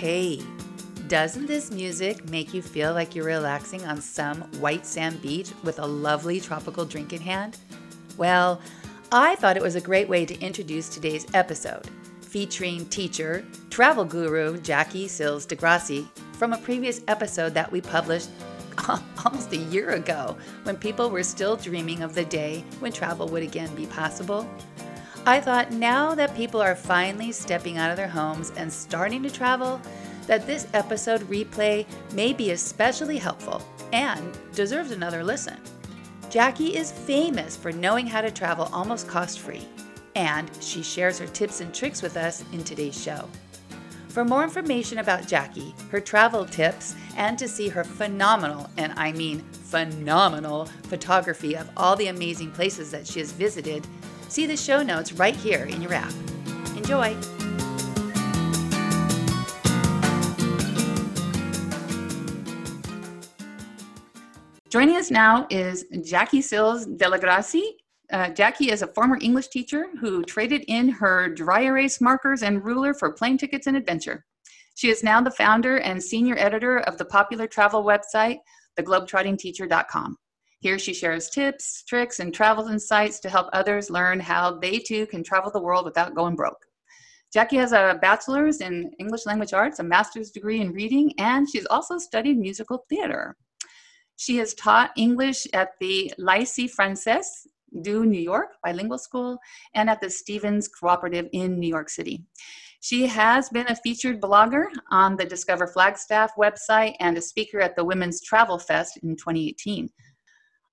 Hey, doesn't this music make you feel like you're relaxing on some white sand beach with a lovely tropical drink in hand? Well, I thought it was a great way to introduce today's episode, featuring teacher, travel guru Jackie Sills Dellegrazie from a previous episode that we published almost a year ago when people were still dreaming of the day when travel would again be possible. I thought now that people are finally stepping out of their homes and starting to travel, that this episode replay may be especially helpful and deserves another listen. Jackie is famous for knowing how to travel almost cost free, and she shares her tips and tricks with us in today's show. For more information about Jackie, her travel tips, and to see her phenomenal, and I mean phenomenal, photography of all the amazing places that she has visited, See the show notes right here in your app. Enjoy! Joining us now is Jackie Sills Dellegrazie. Uh, Jackie is a former English teacher who traded in her dry erase markers and ruler for plane tickets and adventure. She is now the founder and senior editor of the popular travel website, theglobetrottingteacher.com. Here she shares tips, tricks, and travel insights to help others learn how they too can travel the world without going broke. Jackie has a bachelor's in English language arts, a master's degree in reading, and she's also studied musical theater. She has taught English at the Lycée Français de New York Bilingual School and at the Stevens Cooperative in New York City. She has been a featured blogger on the Discover Flagstaff website and a speaker at the Women's Travel Fest in 2018.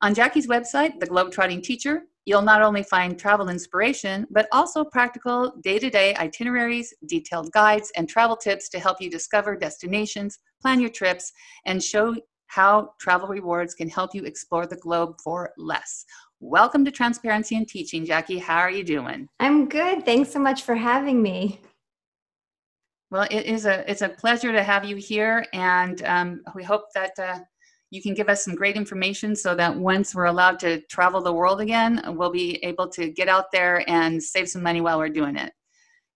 On Jackie's website, The Globetrotting Teacher, you'll not only find travel inspiration, but also practical day to day itineraries, detailed guides, and travel tips to help you discover destinations, plan your trips, and show how travel rewards can help you explore the globe for less. Welcome to Transparency in Teaching, Jackie. How are you doing? I'm good. Thanks so much for having me. Well, it is a it's a pleasure to have you here, and um, we hope that uh, you can give us some great information so that once we're allowed to travel the world again, we'll be able to get out there and save some money while we're doing it.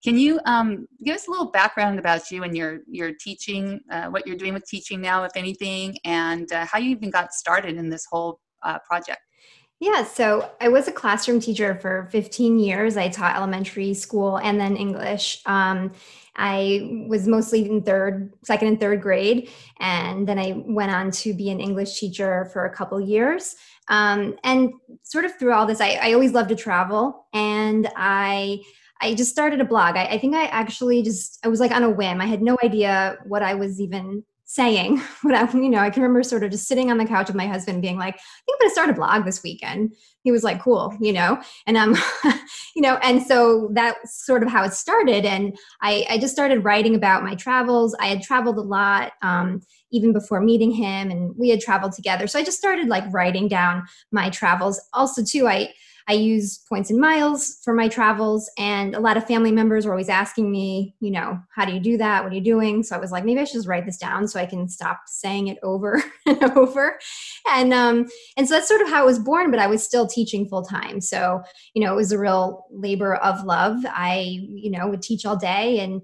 Can you um, give us a little background about you and your your teaching, uh, what you're doing with teaching now, if anything, and uh, how you even got started in this whole uh, project? Yeah, so I was a classroom teacher for 15 years. I taught elementary school and then English. Um, I was mostly in third, second, and third grade, and then I went on to be an English teacher for a couple years. Um, and sort of through all this, I, I, always loved to travel, and I I just started a blog. I, I think I actually just I was like on a whim. I had no idea what I was even saying but I, you know i can remember sort of just sitting on the couch with my husband being like i think i'm going to start a blog this weekend. He was like cool you know? And um you know and so that's sort of how it started and i i just started writing about my travels. I had traveled a lot um even before meeting him and we had traveled together. So i just started like writing down my travels. Also too i I use points and miles for my travels. And a lot of family members were always asking me, you know, how do you do that? What are you doing? So I was like, maybe I should just write this down so I can stop saying it over and over. And um, and so that's sort of how it was born, but I was still teaching full time. So, you know, it was a real labor of love. I, you know, would teach all day and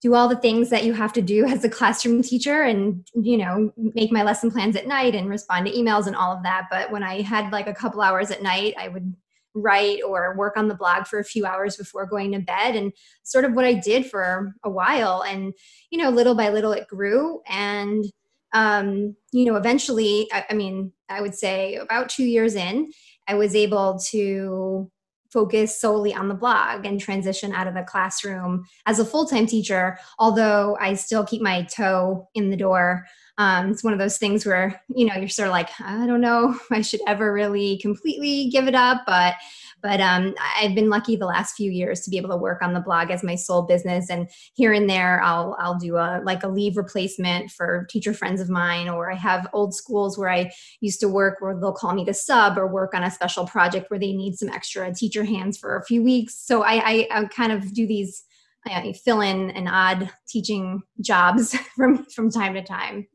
do all the things that you have to do as a classroom teacher and you know make my lesson plans at night and respond to emails and all of that but when i had like a couple hours at night i would write or work on the blog for a few hours before going to bed. And sort of what I did for a while and you know little by little it grew. And um you know eventually I, I mean I would say about 2 years in I was able to focus solely on the blog and transition out of the classroom as a full-time teacher although i still keep my toe in the door um, it's one of those things where you know you're sort of like i don't know i should ever really completely give it up but but um, i've been lucky the last few years to be able to work on the blog as my sole business and here and there i'll i'll do a like a leave replacement for teacher friends of mine or i have old schools where i used to work where they'll call me to sub or work on a special project where they need some extra teacher hands for a few weeks. So i i, I kind of do these I fill in an odd teaching jobs from from time to time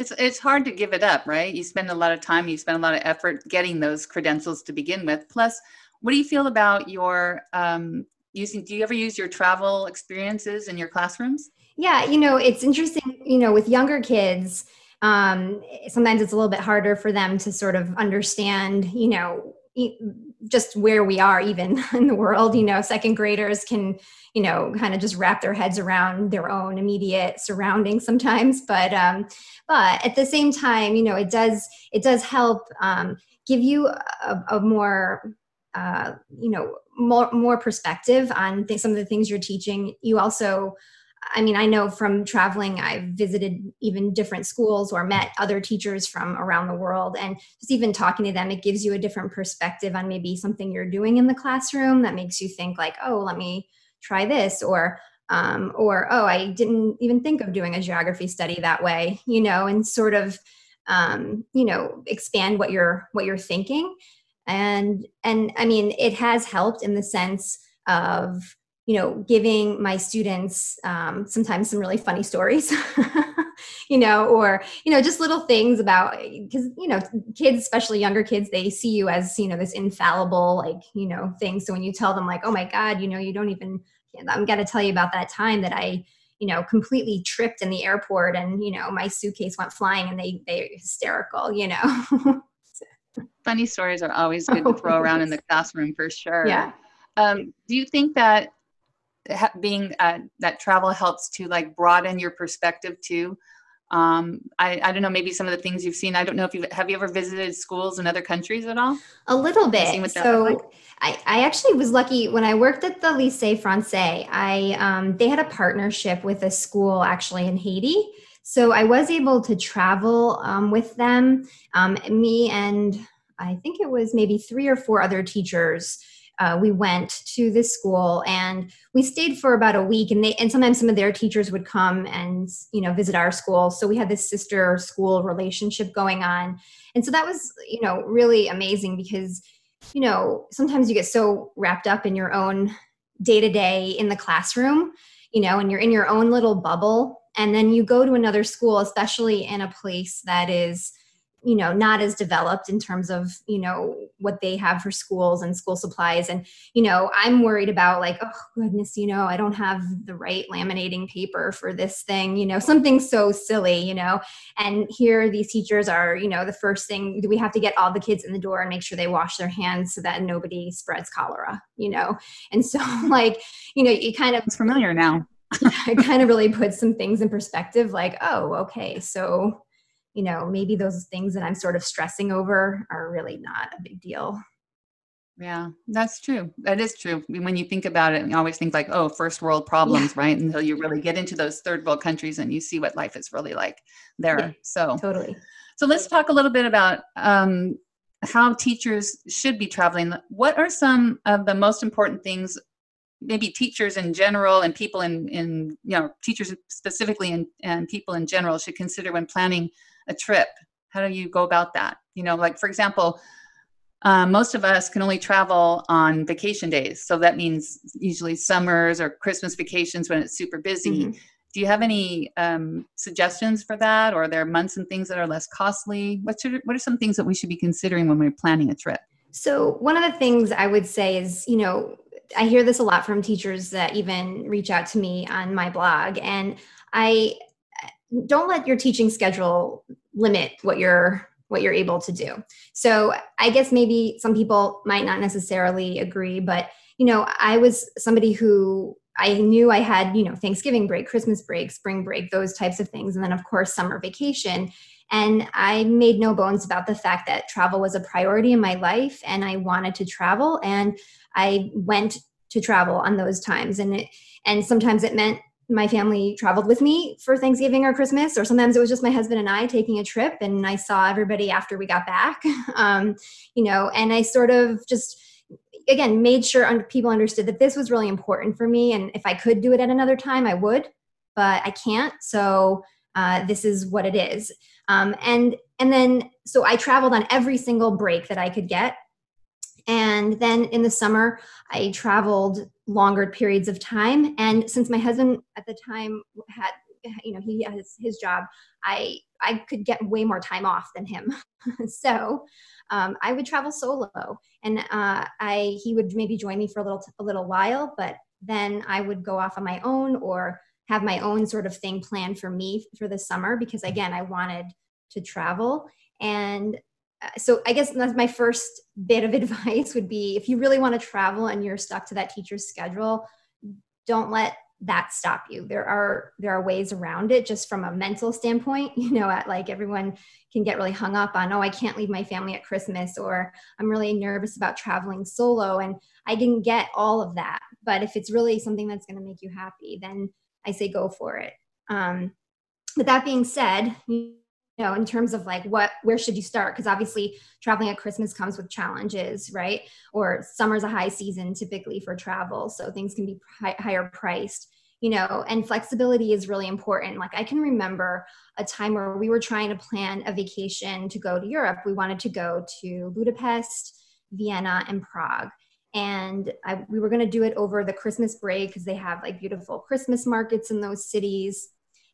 it's it's hard to give it up, right? You spend a lot of time, you spend a lot of effort getting those credentials to begin with. Plus, what do you feel about your um, using? Do you ever use your travel experiences in your classrooms? Yeah, you know, it's interesting, you know, with younger kids, um, sometimes it's a little bit harder for them to sort of understand, you know, just where we are even in the world you know second graders can you know kind of just wrap their heads around their own immediate surroundings sometimes. But um but at the same time you know it does it does help um give you a, a more uh you know more more perspective on th- some of the things you're teaching. You also I mean, I know from traveling, I've visited even different schools or met other teachers from around the world. And just even talking to them, it gives you a different perspective on maybe something you're doing in the classroom that makes you think, like, oh, let me try this. Or, um, or oh, I didn't even think of doing a geography study that way, you know, and sort of, um, you know, expand what you're what you're thinking. And and I mean, it has helped in the sense of you know giving my students um, sometimes some really funny stories you know or you know just little things about because you know kids especially younger kids they see you as you know this infallible like you know thing. So when you tell them like oh my god you know you don't even i'm gonna tell you about that time that i you know completely tripped in the airport and you know my suitcase went flying and they they're hysterical you know? Funny stories are always good to throw around in the classroom for sure. Yeah. Um, do you think that being uh, that travel helps to like broaden your perspective too. Um, I, I don't know maybe some of the things you've seen i don't know if you have you ever visited schools in other countries at all? A little bit. so like? I, I actually was lucky when i worked at the lycée français i um, they had a partnership with a school actually in haiti. So i was able to travel um, with them. Um, me and i think it was maybe three or four other teachers uh, we went to this school and we stayed for about a week and they and sometimes some of their teachers would come and you know visit our school. So we had this sister school relationship going on. And so that was you know really amazing because you know sometimes you get so wrapped up in your own day to day in the classroom you know and you're in your own little bubble. And then you go to another school especially in a place that is you know not as developed in terms of you know what they have for schools and school supplies. And you know i'm worried about like oh goodness you know i don't have the right laminating paper for this thing you know something so silly you know. And here these teachers are you know the first thing we have to get all the kids in the door and make sure they wash their hands so that nobody spreads cholera you know? And so like you know you kind of it's familiar now. it kind of really puts some things in perspective like oh okay so you know, maybe those things that I'm sort of stressing over are really not a big deal. Yeah, that's true. That is true. When you think about it, you always think like, oh, first world problems, yeah. right? Until you really get into those third world countries and you see what life is really like there. Yeah, so totally. So let's talk a little bit about um, how teachers should be traveling. What are some of the most important things maybe teachers in general and people in, in you know teachers specifically and, and people in general should consider when planning a trip. How do you go about that? You know like for example uh, most of us can only travel on vacation days. So that means usually summers or christmas vacations when it's super busy. Mm-hmm. do you have any um, suggestions for that? Or are there months and things that are less costly? What, should, what are some things that we should be considering when we're planning a trip? So one of the things i would say is you know I hear this a lot from teachers that even reach out to me on my blog. And I don't let your teaching schedule limit what you're what you're able to do. So I guess maybe some people might not necessarily agree, but you know, I was somebody who I knew I had, you know, Thanksgiving break, Christmas break, spring break, those types of things, and then of course summer vacation. And I made no bones about the fact that travel was a priority in my life and I wanted to travel. And I went to travel on those times. And it, and sometimes it meant my family traveled with me for Thanksgiving or Christmas, or sometimes it was just my husband and I taking a trip and I saw everybody after we got back. Um, you know, and I sort of just, again, made sure people understood that this was really important for me. And if I could do it at another time, I would, but I can't. So uh, this is what it is. Um, and and then so I traveled on every single break that I could get. And then in the summer, I traveled longer periods of time. And since my husband at the time had, you know, he has his job, I I could get way more time off than him. so um, I would travel solo, and uh, I he would maybe join me for a little a little while, but then I would go off on my own or have my own sort of thing planned for me for the summer because again, I wanted to travel. And so I guess that's my first bit of advice would be if you really want to travel and you're stuck to that teacher's schedule, don't let that stop you. There are there are ways around it just from a mental standpoint you know at like everyone can get really hung up on oh i can't leave my family at christmas or i'm really nervous about traveling solo and i didn't get all of that. But if it's really something that's going to make you happy then i say go for it. Um, but that being said you know in terms of like what where should you start? Because obviously traveling at christmas comes with challenges right? Or summer's a high season typically for travel so things can be high, higher priced you know and flexibility is really important. Like i can remember a time where we were trying to plan a vacation to go to europe. We wanted to go to budapest vienna and prague. And I, we were going to do it over the christmas break because they have like beautiful christmas markets in those cities.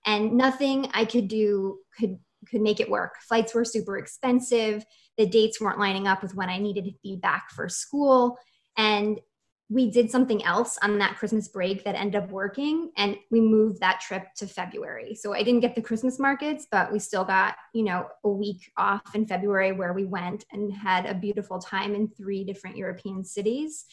And nothing i could do could could make it work. Flights were super expensive. The dates weren't lining up with when I needed to be back for school. And we did something else on that Christmas break that ended up working and we moved that trip to February. So I didn't get the Christmas markets, but we still got, you know, a week off in February where we went and had a beautiful time in three different European cities.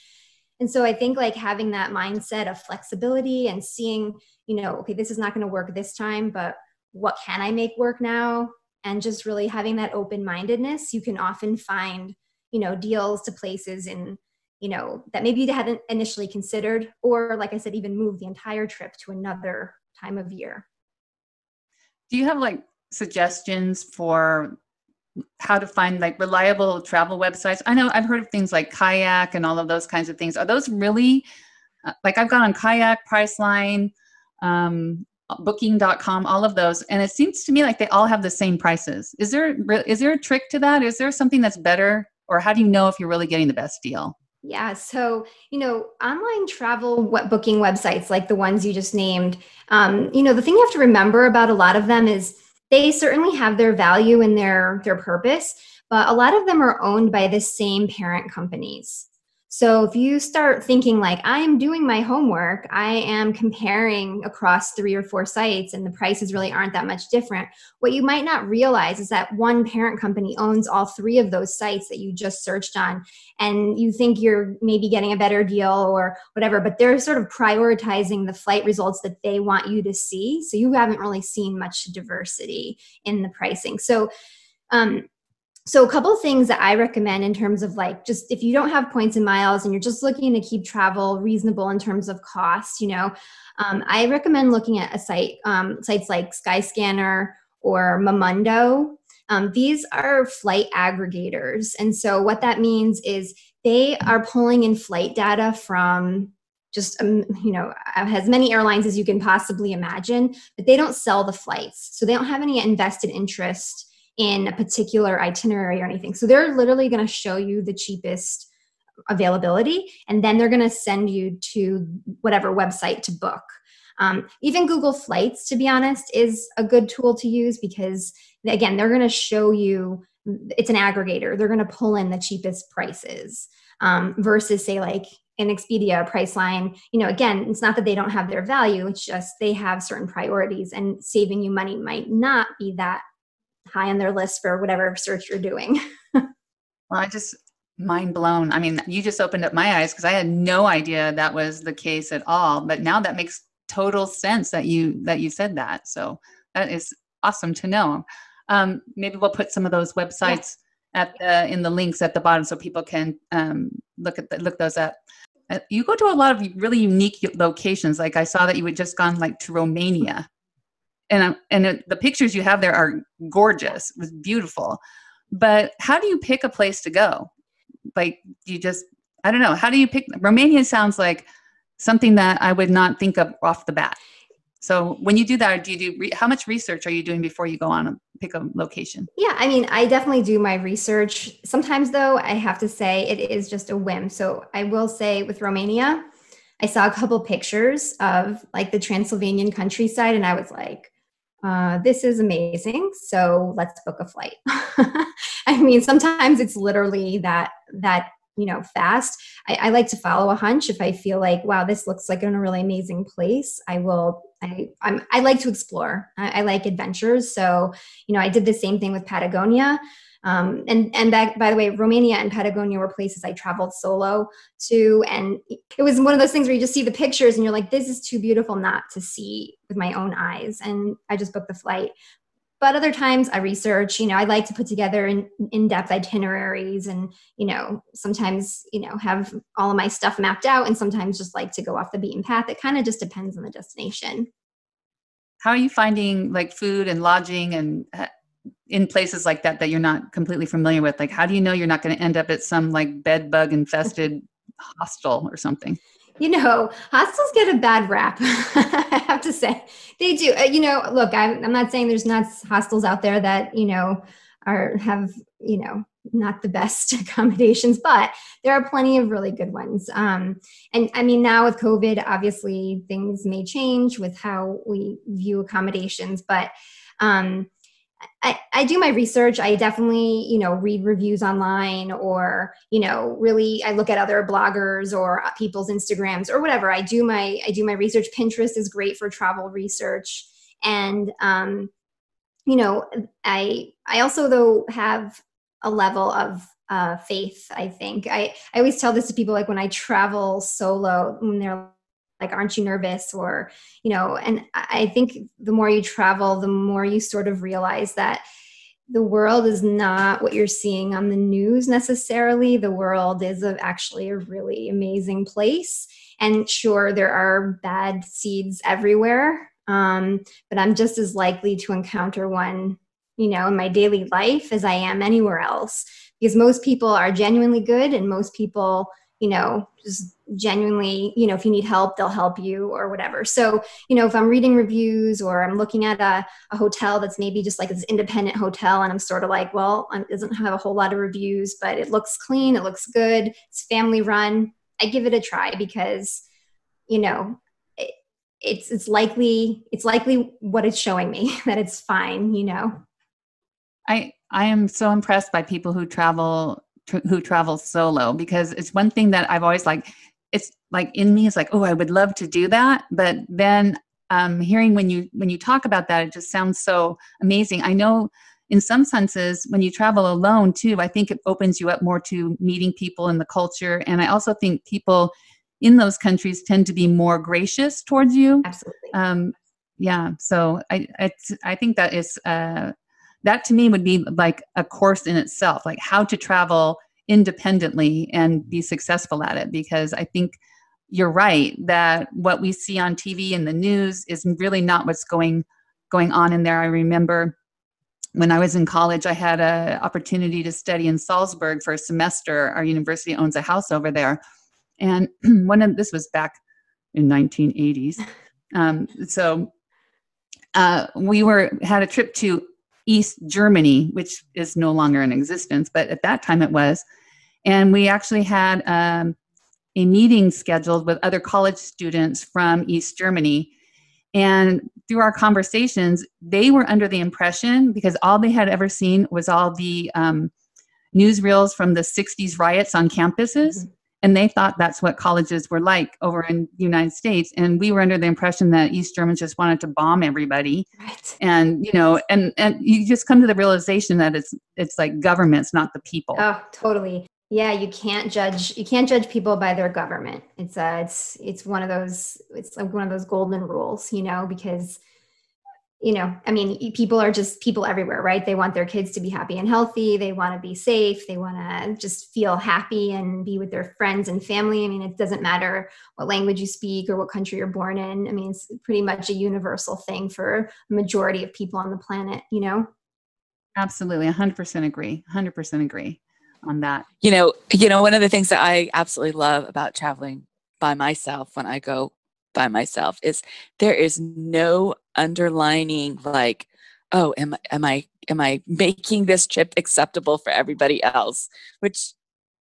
And so I think like having that mindset of flexibility and seeing, you know, okay, this is not going to work this time, but what can I make work now? And just really having that open mindedness, you can often find, you know, deals to places in, you know, that maybe you hadn't initially considered, or like I said, even move the entire trip to another time of year. Do you have like suggestions for how to find like reliable travel websites? I know I've heard of things like Kayak and all of those kinds of things. Are those really uh, like I've gone on Kayak, Priceline, um, booking.com all of those and it seems to me like they all have the same prices. Is there is there a trick to that? Is there something that's better or how do you know if you're really getting the best deal? Yeah so you know online travel booking websites like the ones you just named um, you know the thing you have to remember about a lot of them is they certainly have their value and their their purpose but a lot of them are owned by the same parent companies so if you start thinking like I'm doing my homework, I am comparing across three or four sites and the prices really aren't that much different. What you might not realize is that one parent company owns all three of those sites that you just searched on and you think you're maybe getting a better deal or whatever, but they're sort of prioritizing the flight results that they want you to see. So you haven't really seen much diversity in the pricing. So um, so a couple things that i recommend in terms of like just if you don't have points and miles and you're just looking to keep travel reasonable in terms of cost you know um, i recommend looking at a site um, sites like skyscanner or momondo um, these are flight aggregators. And so what that means is they are pulling in flight data from just um, you know as many airlines as you can possibly imagine but they don't sell the flights. So they don't have any invested interest in a particular itinerary or anything. So they're literally going to show you the cheapest availability and then they're going to send you to whatever website to book. Um, even Google Flights, to be honest, is a good tool to use because, again, they're going to show you it's an aggregator. They're going to pull in the cheapest prices um, versus, say, like an Expedia, Priceline. You know, again, it's not that they don't have their value, it's just they have certain priorities, and saving you money might not be that high on their list for whatever search you're doing. well, I just mind blown. I mean, you just opened up my eyes because I had no idea that was the case at all. But now that makes total sense that you that you said that. So that is awesome to know. Um, maybe we'll put some of those websites yeah. at the in the links at the bottom so people can um, look at the, look those up. Uh, you go to a lot of really unique locations. Like I saw that you had just gone like to Romania and and the pictures you have there are gorgeous. It was beautiful. But how do you pick a place to go? Like you just I don't know. How do you pick Romania sounds like something that I would not think of off the bat. So when you do that, do you do re- how much research are you doing before you go on and pick a location? Yeah, I mean, I definitely do my research. Sometimes though, I have to say it is just a whim. So I will say with Romania, I saw a couple pictures of like the Transylvanian countryside and I was like, uh, this is amazing. So let's book a flight. I mean sometimes it's literally that that you know fast. I, I, like to follow a hunch. If i feel like wow this looks like in a really amazing place i will i I'm, i like to explore. I, I, like adventures. So you know i did the same thing with patagonia um, and and that by the way romania and patagonia were places i traveled solo to. And it was one of those things where you just see the pictures and you're like this is too beautiful not to see with my own eyes. And i just booked the flight. But other times i research you know i like to put together in, in-depth itineraries and you know sometimes you know have all of my stuff mapped out and sometimes just like to go off the beaten path. It kind of just depends on the destination. How are you finding like food and lodging and uh, in places like that that you're not completely familiar with like how do you know you're not going to end up at some like bed bug infested hostel or something you know, hostels get a bad rap. I have to say they do. Uh, you know, look, I'm, I'm not saying there's not hostels out there that you know are have you know not the best accommodations, but there are plenty of really good ones. Um, and I mean, now with COVID, obviously things may change with how we view accommodations, but um, I, I do my research. I definitely, you know, read reviews online or, you know, really I look at other bloggers or people's Instagrams or whatever. I do my I do my research. Pinterest is great for travel research. And um, you know, I I also though have a level of uh, faith, I think. I, I always tell this to people like when I travel solo, when they're like aren't you nervous? Or you know and i think the more you travel the more you sort of realize that the world is not what you're seeing on the news necessarily. The world is a, actually a really amazing place. And sure there are bad seeds everywhere um, but i'm just as likely to encounter one you know in my daily life as i am anywhere else. Because most people are genuinely good and most people you know just genuinely you know if you need help they'll help you or whatever. So you know if i'm reading reviews or i'm looking at a, a hotel that's maybe just like this independent hotel and i'm sort of like well it doesn't have a whole lot of reviews but it looks clean it looks good it's family run i give it a try because you know it, it's it's likely it's likely what it's showing me that it's fine you know? I i am so impressed by people who travel who travels solo because it's one thing that I've always like it's like in me it's like oh I would love to do that. But then um, hearing when you when you talk about that it just sounds so amazing. I know in some senses when you travel alone too I think it opens you up more to meeting people in the culture. And I also think people in those countries tend to be more gracious towards you. Absolutely. Um, yeah so I I think that is uh, that to me would be like a course in itself like how to travel independently and be successful at it because i think you're right that what we see on tv and the news is really not what's going going on in there. I remember when i was in college i had an opportunity to study in salzburg for a semester. Our university owns a house over there. And one of this was back in 1980s um, so uh, we were had a trip to East Germany, which is no longer in existence, but at that time it was. And we actually had um, a meeting scheduled with other college students from East Germany. And through our conversations, they were under the impression because all they had ever seen was all the um, newsreels from the 60s riots on campuses. Mm-hmm and they thought that's what colleges were like over in the united states. And we were under the impression that east germans just wanted to bomb everybody. Right. and you know and and you just come to the realization that it's it's like governments not the people. Oh totally. Yeah you can't judge you can't judge people by their government. It's uh it's it's one of those it's like one of those golden rules you know because you know, I mean, people are just people everywhere, right? They want their kids to be happy and healthy. They want to be safe. They want to just feel happy and be with their friends and family. I mean, it doesn't matter what language you speak or what country you're born in. I mean, it's pretty much a universal thing for a majority of people on the planet, you know? Absolutely. 100% agree. 100% agree on that. You know, you know, one of the things that I absolutely love about traveling by myself when I go by myself is there is no underlining like oh am, I, am i am i making this trip acceptable for everybody else which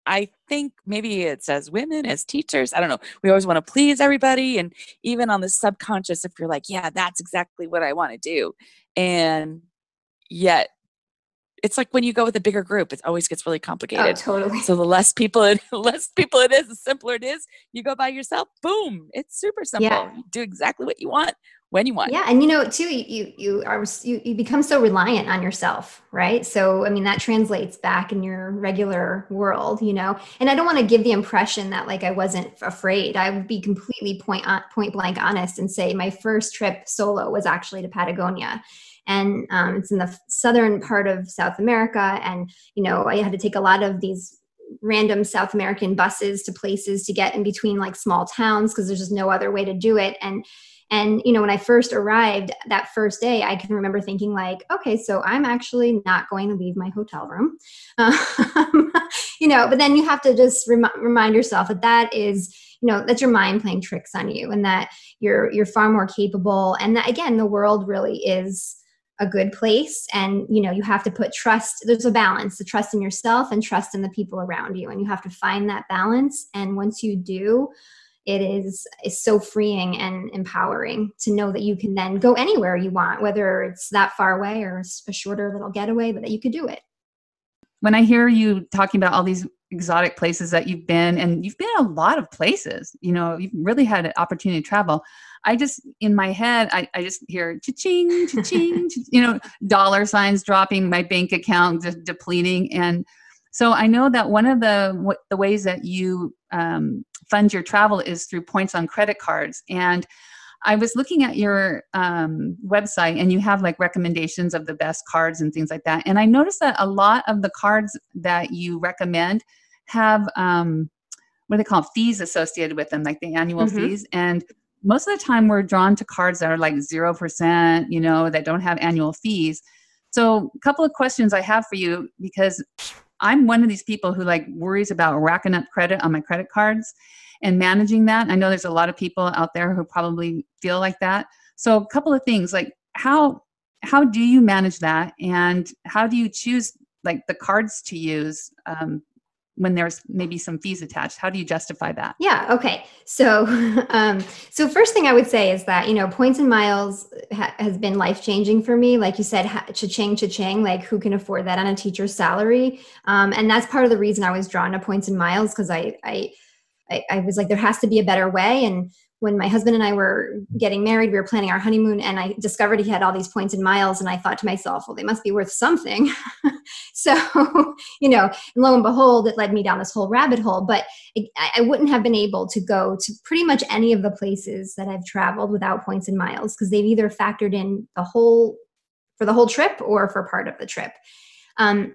i think maybe it's as women as teachers i don't know we always want to please everybody and even on the subconscious if you're like yeah that's exactly what i want to do and yet it's like when you go with a bigger group, it always gets really Oh, complicated. totally. So the less people it less people it is, the simpler it is. You go by yourself, boom, it's super simple. Yeah. You do exactly what you want when you want. Yeah, and you know too, you you, are you, you become so reliant on yourself, right? So I mean that translates back in your regular world, you know. And I don't want to give the impression that like I wasn't afraid. I would be completely point on, point blank honest and say my first trip solo was actually to Patagonia, and um, it's in the southern part of South America, and you know I had to take a lot of these random South American buses to places to get in between like small towns because there's just no other way to do it, and and, you know, when I first arrived that first day, I can remember thinking, like, okay, so I'm actually not going to leave my hotel room. Um, you know, but then you have to just rem- remind yourself that that is, you know, that's your mind playing tricks on you and that you're, you're far more capable. And that, again, the world really is a good place. And, you know, you have to put trust, there's a balance, the trust in yourself and trust in the people around you. And you have to find that balance. And once you do, it is is so freeing and empowering to know that you can then go anywhere you want whether it's that far away or a shorter little getaway but that you could do it. When i hear you talking about all these exotic places that you've been and you've been a lot of places you know you've really had an opportunity to travel i just in my head i, I just hear cha-ching cha-ching you know dollar signs dropping my bank account depleting and so i know that one of the what, the ways that you um, fund your travel is through points on credit cards. And i was looking at your um, website and you have like recommendations of the best cards and things like that. And i noticed that a lot of the cards that you recommend have um, what do they call fees associated with them like the annual Mhm. fees. And most of the time we're drawn to cards that are like 0% you know that don't have annual fees. So a couple of questions i have for you because i'm one of these people who like worries about racking up credit on my credit cards and managing that. I know there's a lot of people out there who probably feel like that. So a couple of things like how how do you manage that? And how do you choose like the cards to use um, when there's maybe some fees attached. How do you justify that? Yeah okay. So um so first thing i would say is that you know points and miles ha- has been life changing for me. Like you said ha- cha-ching cha-ching like who can afford that on a teacher's salary? Um, and that's part of the reason i was drawn to points and miles because I, I I, I was like, there has to be a better way. And when my husband and I were getting married, we were planning our honeymoon, and I discovered he had all these points and miles. And I thought to myself, well, they must be worth something. so, you know, and lo and behold, it led me down this whole rabbit hole. But I, I wouldn't have been able to go to pretty much any of the places that I've traveled without points and miles because they've either factored in the whole for the whole trip or for part of the trip. Um,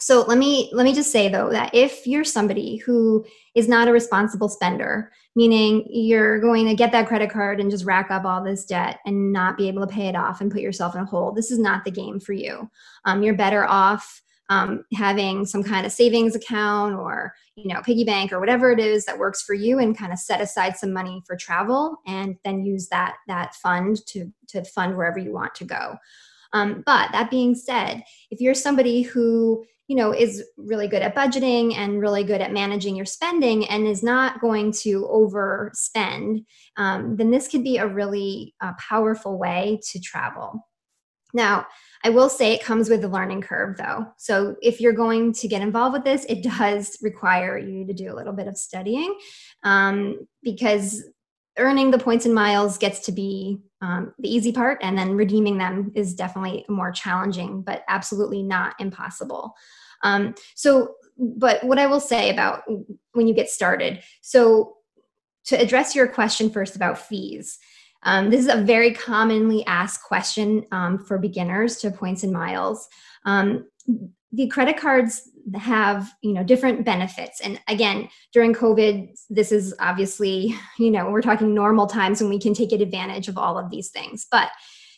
so let me let me just say though that if you're somebody who is not a responsible spender meaning you're going to get that credit card and just rack up all this debt and not be able to pay it off and put yourself in a hole this is not the game for you. Um, you're better off um, having some kind of savings account or you know piggy bank or whatever it is that works for you and kind of set aside some money for travel and then use that that fund to to fund wherever you want to go um, but that being said if you're somebody who you know is really good at budgeting and really good at managing your spending and is not going to overspend um, then this could be a really uh, powerful way to travel. Now i will say it comes with a learning curve though. So if you're going to get involved with this it does require you to do a little bit of studying um, because earning the points and miles gets to be um, the easy part and then redeeming them is definitely more challenging but absolutely not impossible. Um, so but what i will say about when you get started so to address your question first about fees um, this is a very commonly asked question um, for beginners to points and miles. Um, the credit cards have you know different benefits. And again during covid this is obviously you know we're talking normal times when we can take advantage of all of these things. But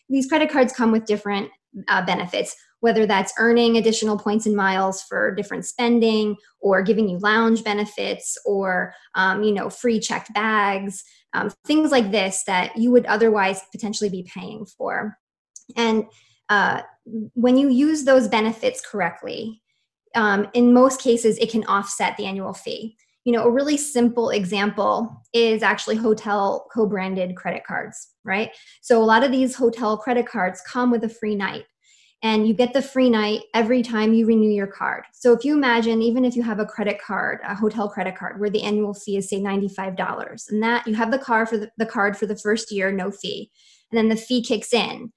these credit cards come with different uh, benefits whether that's earning additional points and miles for different spending or giving you lounge benefits or um, you know free checked bags um, things like this that you would otherwise potentially be paying for and uh, when you use those benefits correctly um, in most cases it can offset the annual fee you know a really simple example is actually hotel co-branded credit cards right so a lot of these hotel credit cards come with a free night and you get the free night every time you renew your card. So if you imagine, even if you have a credit card, a hotel credit card, where the annual fee is say $95, and that you have the car for the, the card for the first year, no fee, and then the fee kicks in.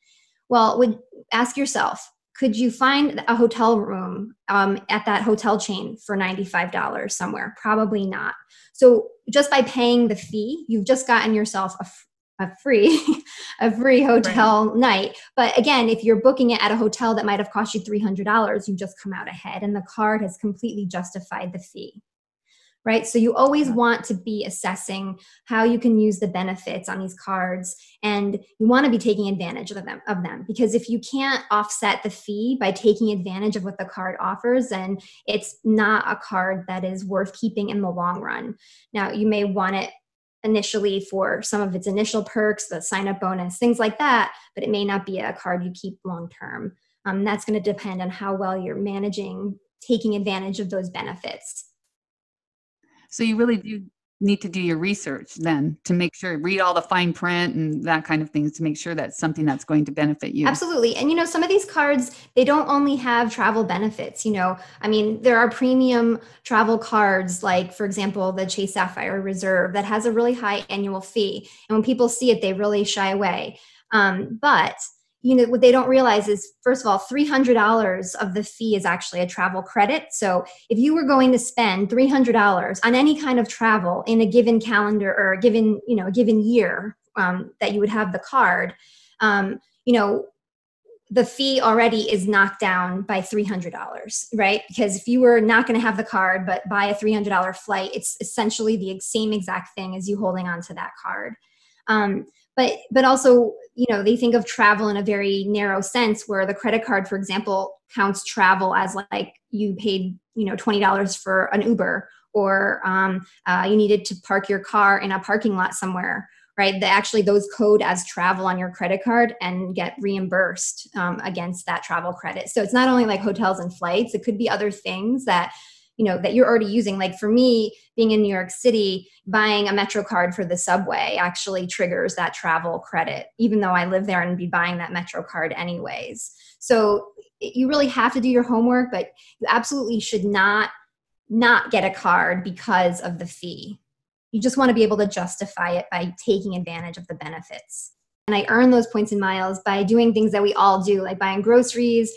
Well, would ask yourself, could you find a hotel room um, at that hotel chain for $95 somewhere? Probably not. So just by paying the fee, you've just gotten yourself a, a free a free hotel right. night but again if you're booking it at a hotel that might have cost you $300 you just come out ahead and the card has completely justified the fee right so you always want to be assessing how you can use the benefits on these cards and you want to be taking advantage of them of them because if you can't offset the fee by taking advantage of what the card offers then it's not a card that is worth keeping in the long run now you may want it initially for some of its initial perks, the sign up bonus, things like that, but it may not be a card you keep long term. Um, that's going to depend on how well you're managing taking advantage of those benefits. So you really do need to do your research then to make sure read all the fine print and that kind of things to make sure that's something that's going to benefit you. Absolutely. And you know some of these cards they don't only have travel benefits you know. I mean there are premium travel cards like for example the chase sapphire reserve that has a really high annual fee. And when people see it they really shy away. Um, but you know what they don't realize is first of all $300 of the fee is actually a travel credit. So if you were going to spend $300 on any kind of travel in a given calendar or a given you know a given year um, that you would have the card um, you know the fee already is knocked down by $300 right? Because if you were not going to have the card but buy a $300 flight it's essentially the same exact thing as you holding on to that card. Um, but but also you know they think of travel in a very narrow sense where the credit card for example counts travel as like you paid you know $20 for an uber or um, uh, you needed to park your car in a parking lot somewhere right? They actually those code as travel on your credit card and get reimbursed um, against that travel credit. So it's not only like hotels and flights it could be other things that you know that you're already using. Like for me being in new york city buying a metro card for the subway actually triggers that travel credit even though i live there and be buying that metro card anyways. So you really have to do your homework but you absolutely should not not get a card because of the fee. You just want to be able to justify it by taking advantage of the benefits and I earn those points and miles by doing things that we all do, like buying groceries,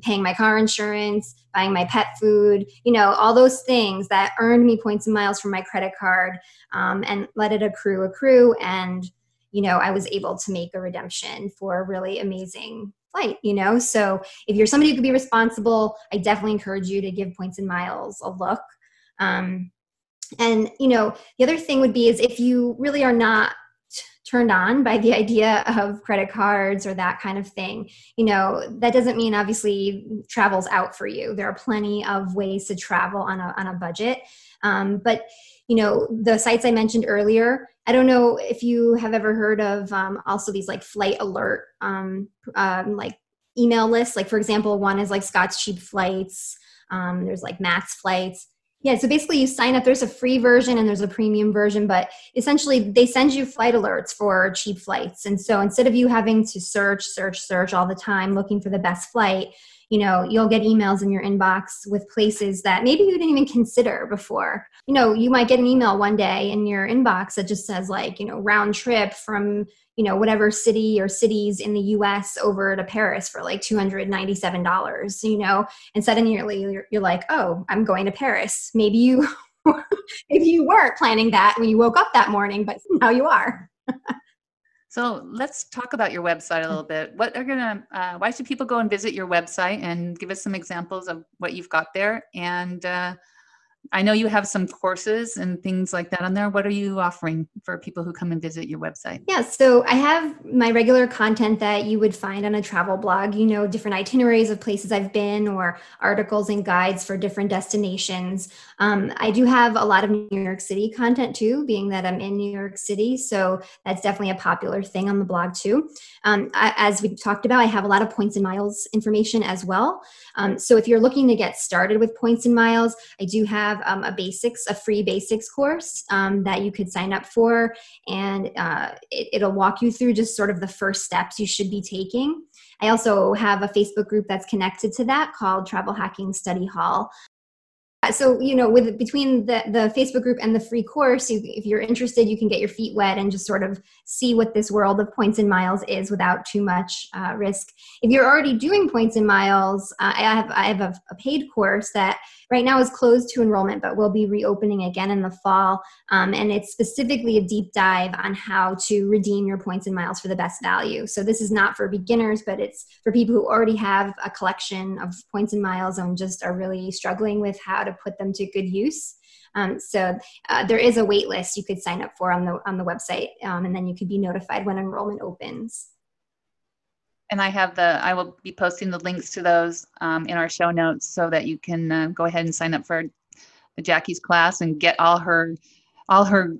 paying my car insurance, buying my pet food, you know, all those things that earned me points and miles from my credit card um, and let it accrue, accrue. And, you know, I was able to make a redemption for a really amazing flight, you know? So if you're somebody who could be responsible, I definitely encourage you to give points and miles a look. Um, and, you know, the other thing would be is if you really are not turned on by the idea of credit cards or that kind of thing. You know that doesn't mean obviously travel's out for you. There are plenty of ways to travel on a, on a budget. Um, but you know the sites i mentioned earlier i don't know if you have ever heard of um, also these like flight alert um, um like email lists. Like for example one is like scott's cheap flights. Um, there's like matt's flights yeah, so basically you sign up. There's a free version and there's a premium version, but essentially they send you flight alerts for cheap flights. And so instead of you having to search, search, search all the time looking for the best flight, you know, you'll get emails in your inbox with places that maybe you didn't even consider before. You know, you might get an email one day in your inbox that just says like, you know, round trip from you know whatever city or cities in the US over to Paris for like $297 you know? And suddenly you're, you're like oh I'm going to Paris. Maybe you maybe you weren't planning that when you woke up that morning but now you are so let's talk about your website a little bit. What are gonna uh, why should people go and visit your website and give us some examples of what you've got there? And uh, I know you have some courses and things like that on there. What are you offering for people who come and visit your website? Yeah, so I have my regular content that you would find on a travel blog, you know, different itineraries of places I've been or articles and guides for different destinations. Um, I do have a lot of New York City content too, being that I'm in New York City. So that's definitely a popular thing on the blog too. Um, I, as we talked about, I have a lot of points and miles information as well. Um, so if you're looking to get started with points and miles, I do have um, a basics, a free basics course um, that you could sign up for, and uh, it, it'll walk you through just sort of the first steps you should be taking. I also have a Facebook group that's connected to that called Travel Hacking Study Hall so you know with between the the facebook group and the free course you, if you're interested you can get your feet wet and just sort of see what this world of points and miles is without too much uh, risk. If you're already doing points and miles uh, i have i have a, a, paid course that right now is closed to enrollment but will be reopening again in the fall. Um, and it's specifically a deep dive on how to redeem your points and miles for the best value. So this is not for beginners but it's for people who already have a collection of points and miles and just are really struggling with how to put them to good use. Um, so uh, there is a wait list you could sign up for on the on the website, um, and then you could be notified when enrollment opens. And I have the I will be posting the links to those um, in our show notes so that you can uh, go ahead and sign up for Jackie's class and get all her all her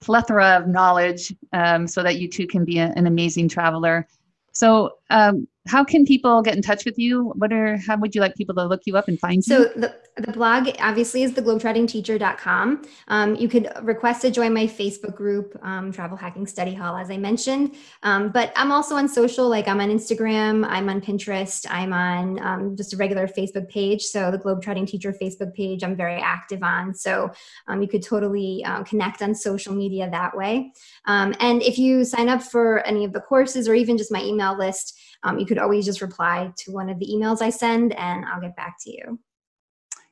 plethora of knowledge um, so that you too can be a, an amazing traveler. So um, how can people get in touch with you? What are how would you like people to look you up and find so you? So the, the blog obviously is theglobetrottingteacher.com. Um, you could request to join my Facebook group, um, Travel Hacking Study Hall, as I mentioned. Um, but I'm also on social, like I'm on Instagram, I'm on Pinterest, I'm on um, just a regular Facebook page. So the Globetrotting Teacher Facebook page, I'm very active on. So um, you could totally uh, connect on social media that way. Um, and if you sign up for any of the courses or even just my email list, um, you could always just reply to one of the emails I send and I'll get back to you.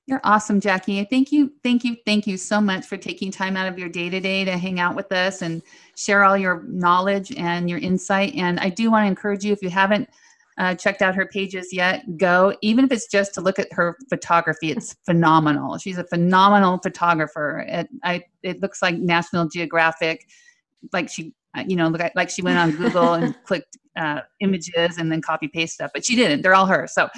You're awesome, Jackie. Thank you, thank you, thank you so much for taking time out of your day to day to hang out with us and share all your knowledge and your insight. And I do want to encourage you if you haven't uh, checked out her pages yet, go. Even if it's just to look at her photography, it's phenomenal. She's a phenomenal photographer. It, I, it looks like National Geographic, like she, uh, you know, like she went on Google and clicked uh, images and then copy paste stuff, but she didn't. They're all her. So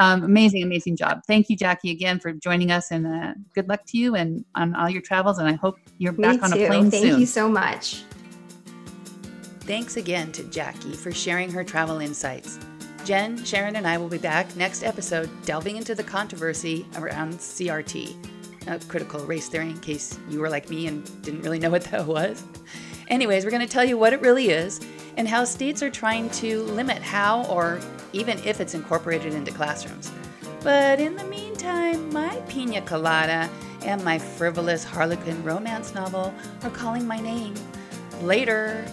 um, amazing, amazing job. Thank you, Jackie, again for joining us, and uh, good luck to you and on all your travels. And I hope you're Me back on too. a plane Thank soon. Thank you so much. Thanks again to Jackie for sharing her travel insights. Jen, Sharon, and I will be back next episode delving into the controversy around CRT, a critical race theory, in case you were like me and didn't really know what that was. Anyways, we're going to tell you what it really is and how states are trying to limit how or even if it's incorporated into classrooms. But in the meantime, my pina colada and my frivolous Harlequin romance novel are calling my name. Later.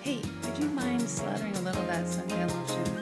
Hey, would you mind slathering a little of that suntan lotion?